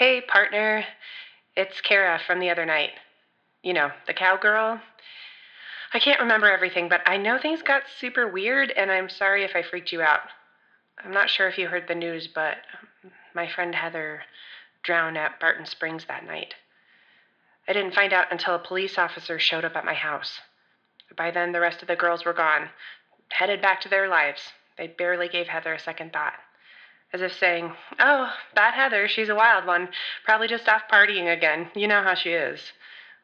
Hey, partner. It's Kara from the other night. You know, the cowgirl. I can't remember everything, but I know things got super weird, and I'm sorry if I freaked you out. I'm not sure if you heard the news, but my friend Heather drowned at Barton Springs that night. I didn't find out until a police officer showed up at my house. By then, the rest of the girls were gone, headed back to their lives. They barely gave Heather a second thought. As if saying, Oh, that Heather, she's a wild one. Probably just off partying again. You know how she is.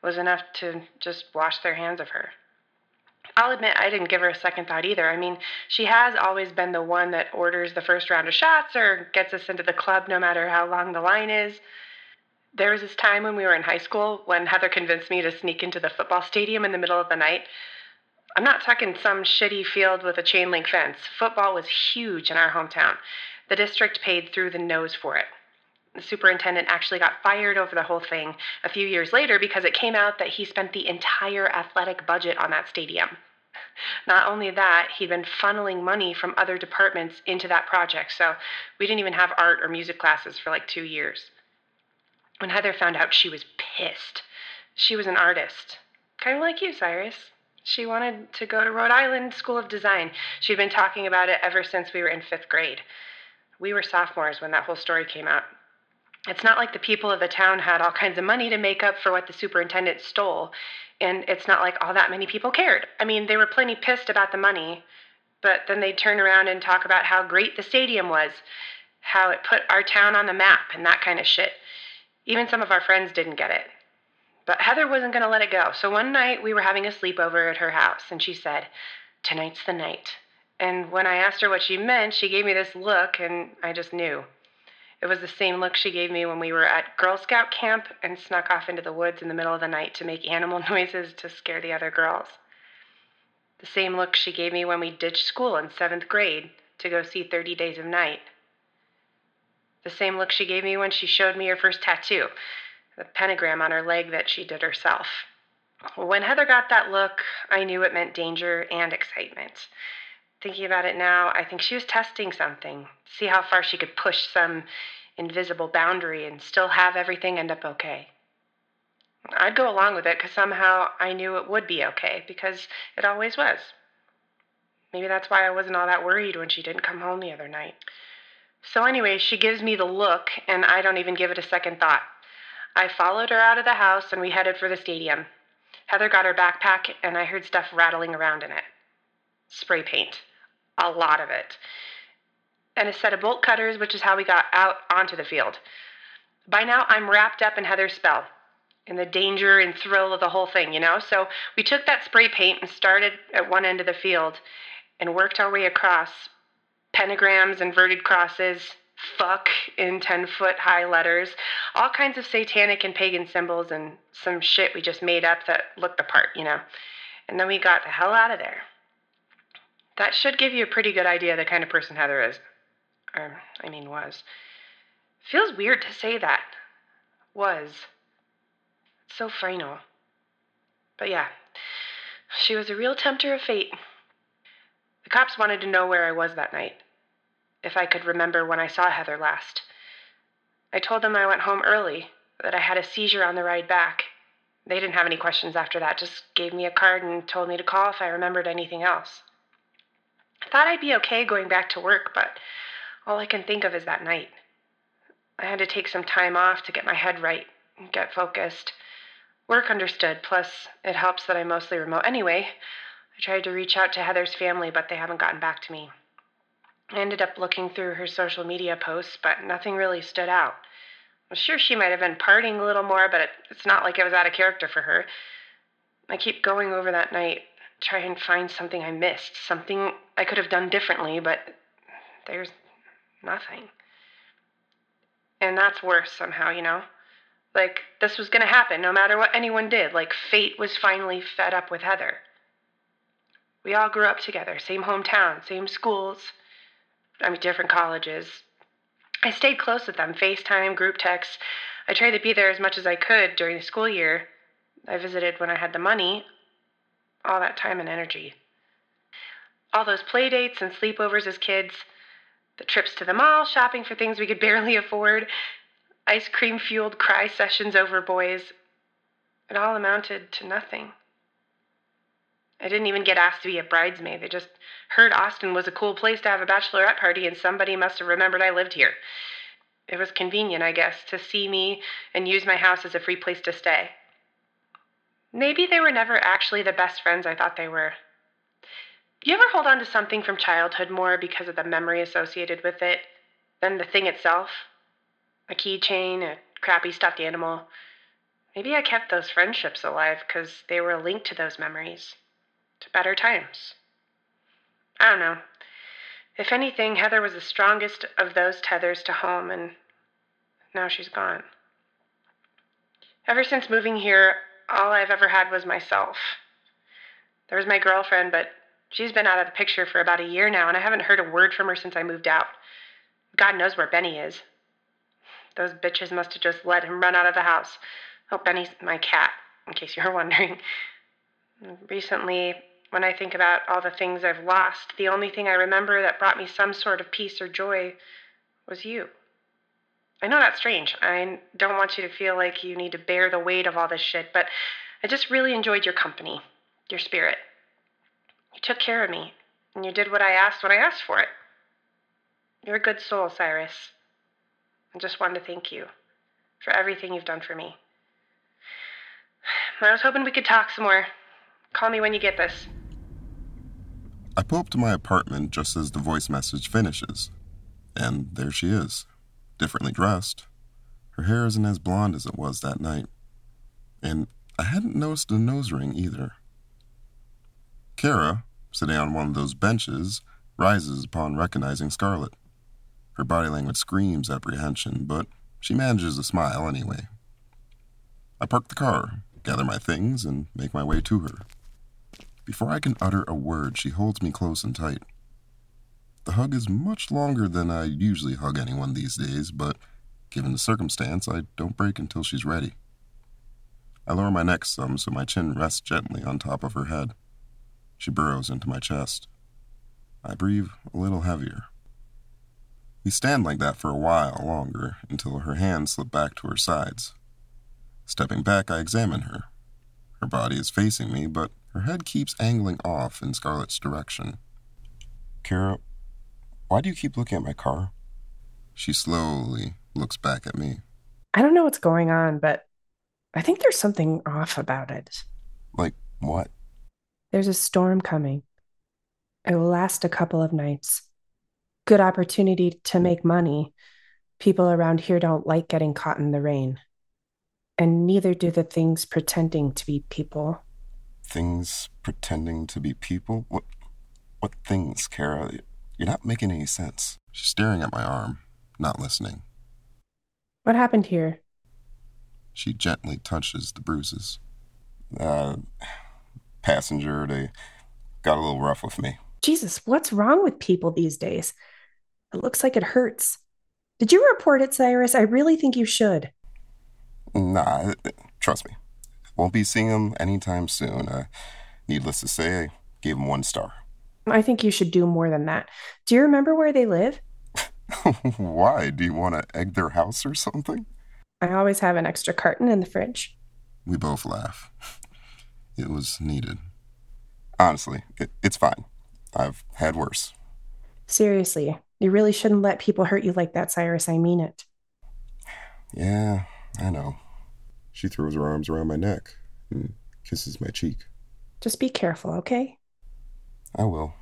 Was enough to just wash their hands of her. I'll admit I didn't give her a second thought either. I mean, she has always been the one that orders the first round of shots or gets us into the club no matter how long the line is. There was this time when we were in high school when Heather convinced me to sneak into the football stadium in the middle of the night. I'm not talking some shitty field with a chain link fence. Football was huge in our hometown. The district paid through the nose for it. The superintendent actually got fired over the whole thing a few years later because it came out that he spent the entire athletic budget on that stadium. Not only that, he'd been funneling money from other departments into that project, so we didn't even have art or music classes for like two years. When Heather found out, she was pissed. She was an artist, kind of like you, Cyrus. She wanted to go to Rhode Island School of Design. She'd been talking about it ever since we were in fifth grade. We were sophomores when that whole story came out. It's not like the people of the town had all kinds of money to make up for what the superintendent stole, and it's not like all that many people cared. I mean, they were plenty pissed about the money, but then they'd turn around and talk about how great the stadium was, how it put our town on the map, and that kind of shit. Even some of our friends didn't get it. But Heather wasn't going to let it go. So one night we were having a sleepover at her house, and she said, Tonight's the night. And when I asked her what she meant, she gave me this look, and I just knew. It was the same look she gave me when we were at Girl Scout camp and snuck off into the woods in the middle of the night to make animal noises to scare the other girls. The same look she gave me when we ditched school in seventh grade to go see 30 Days of Night. The same look she gave me when she showed me her first tattoo, the pentagram on her leg that she did herself. When Heather got that look, I knew it meant danger and excitement. Thinking about it now, I think she was testing something, see how far she could push some invisible boundary and still have everything end up okay. I'd go along with it because somehow I knew it would be okay, because it always was. Maybe that's why I wasn't all that worried when she didn't come home the other night. So, anyway, she gives me the look, and I don't even give it a second thought. I followed her out of the house, and we headed for the stadium. Heather got her backpack, and I heard stuff rattling around in it spray paint, a lot of it, and a set of bolt cutters, which is how we got out onto the field. By now, I'm wrapped up in Heather's spell, in the danger and thrill of the whole thing, you know? So we took that spray paint and started at one end of the field and worked our way across pentagrams, inverted crosses, fuck in 10 foot high letters, all kinds of satanic and pagan symbols, and some shit we just made up that looked the part, you know? And then we got the hell out of there. That should give you a pretty good idea the kind of person Heather is. Or, I mean, was. Feels weird to say that. Was. So final. But yeah, she was a real tempter of fate. The cops wanted to know where I was that night, if I could remember when I saw Heather last. I told them I went home early, that I had a seizure on the ride back. They didn't have any questions after that, just gave me a card and told me to call if I remembered anything else. Thought I'd be okay going back to work, but all I can think of is that night. I had to take some time off to get my head right and get focused. Work understood, plus, it helps that I'm mostly remote anyway. I tried to reach out to Heather's family, but they haven't gotten back to me. I ended up looking through her social media posts, but nothing really stood out. I'm sure she might have been partying a little more, but it, it's not like it was out of character for her. I keep going over that night, try and find something I missed, something I could have done differently, but there's nothing. And that's worse somehow, you know? Like, this was gonna happen no matter what anyone did. Like, fate was finally fed up with Heather. We all grew up together, same hometown, same schools, I mean, different colleges. I stayed close with them, FaceTime, group texts. I tried to be there as much as I could during the school year. I visited when I had the money, all that time and energy. All those play dates and sleepovers as kids, the trips to the mall, shopping for things we could barely afford, ice cream fueled cry sessions over boys. It all amounted to nothing. I didn't even get asked to be a bridesmaid. They just heard Austin was a cool place to have a bachelorette party, and somebody must have remembered I lived here. It was convenient, I guess, to see me and use my house as a free place to stay. Maybe they were never actually the best friends I thought they were. You ever hold on to something from childhood more because of the memory associated with it than the thing itself? A keychain, a crappy stuffed animal. Maybe I kept those friendships alive because they were linked to those memories to better times. I don't know. If anything, Heather was the strongest of those tethers to home, and now she's gone. Ever since moving here, all I've ever had was myself. There was my girlfriend, but she's been out of the picture for about a year now, and I haven't heard a word from her since I moved out. God knows where Benny is. Those bitches must have just let him run out of the house. Oh, Benny's my cat, in case you were wondering. Recently, when I think about all the things I've lost, the only thing I remember that brought me some sort of peace or joy was you. I know that's strange. I don't want you to feel like you need to bear the weight of all this shit, but I just really enjoyed your company, your spirit. You took care of me, and you did what I asked when I asked for it. You're a good soul, Cyrus. I just wanted to thank you for everything you've done for me. I was hoping we could talk some more. Call me when you get this. I pull up to my apartment just as the voice message finishes. And there she is, differently dressed. Her hair isn't as blonde as it was that night. And I hadn't noticed a nose ring either. Kara, sitting on one of those benches, rises upon recognizing Scarlett. Her body language screams apprehension, but she manages a smile anyway. I park the car, gather my things, and make my way to her. Before I can utter a word, she holds me close and tight. The hug is much longer than I usually hug anyone these days, but given the circumstance, I don't break until she's ready. I lower my neck some so my chin rests gently on top of her head. She burrows into my chest. I breathe a little heavier. We stand like that for a while longer until her hands slip back to her sides. Stepping back, I examine her. Her body is facing me, but her head keeps angling off in Scarlett's direction. Kara, why do you keep looking at my car? She slowly looks back at me. I don't know what's going on, but I think there's something off about it. Like what? There's a storm coming. It will last a couple of nights. Good opportunity to make money. People around here don't like getting caught in the rain. And neither do the things pretending to be people things pretending to be people? What what things, Kara? You're not making any sense. She's staring at my arm, not listening. What happened here? She gently touches the bruises. Uh, passenger, they got a little rough with me. Jesus, what's wrong with people these days? It looks like it hurts. Did you report it, Cyrus? I really think you should. Nah, trust me. Won't be seeing him anytime soon. Uh, needless to say, I gave him one star. I think you should do more than that. Do you remember where they live? Why? Do you want to egg their house or something? I always have an extra carton in the fridge. We both laugh. It was needed. Honestly, it, it's fine. I've had worse. Seriously, you really shouldn't let people hurt you like that, Cyrus. I mean it. Yeah, I know. She throws her arms around my neck and kisses my cheek. Just be careful, okay? I will.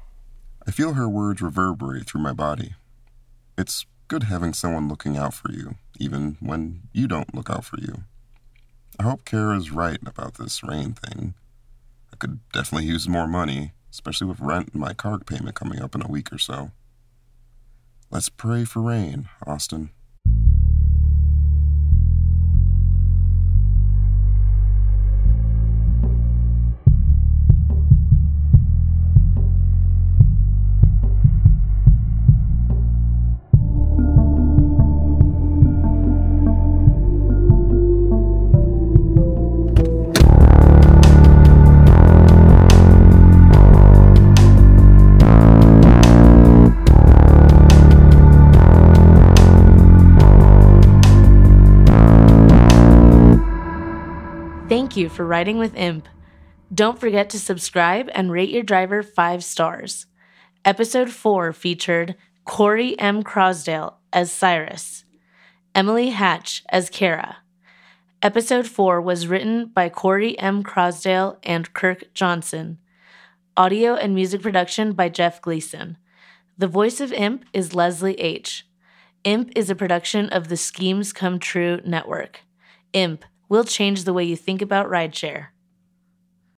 I feel her words reverberate through my body. It's good having someone looking out for you, even when you don't look out for you. I hope Kara's right about this rain thing. I could definitely use more money, especially with rent and my car payment coming up in a week or so. Let's pray for rain, Austin. Thank you for riding with Imp. Don't forget to subscribe and rate your driver five stars. Episode 4 featured Corey M. Crosdale as Cyrus, Emily Hatch as Kara. Episode 4 was written by Corey M. Crosdale and Kirk Johnson. Audio and music production by Jeff Gleason. The voice of Imp is Leslie H. Imp is a production of the Schemes Come True network. Imp, will change the way you think about rideshare.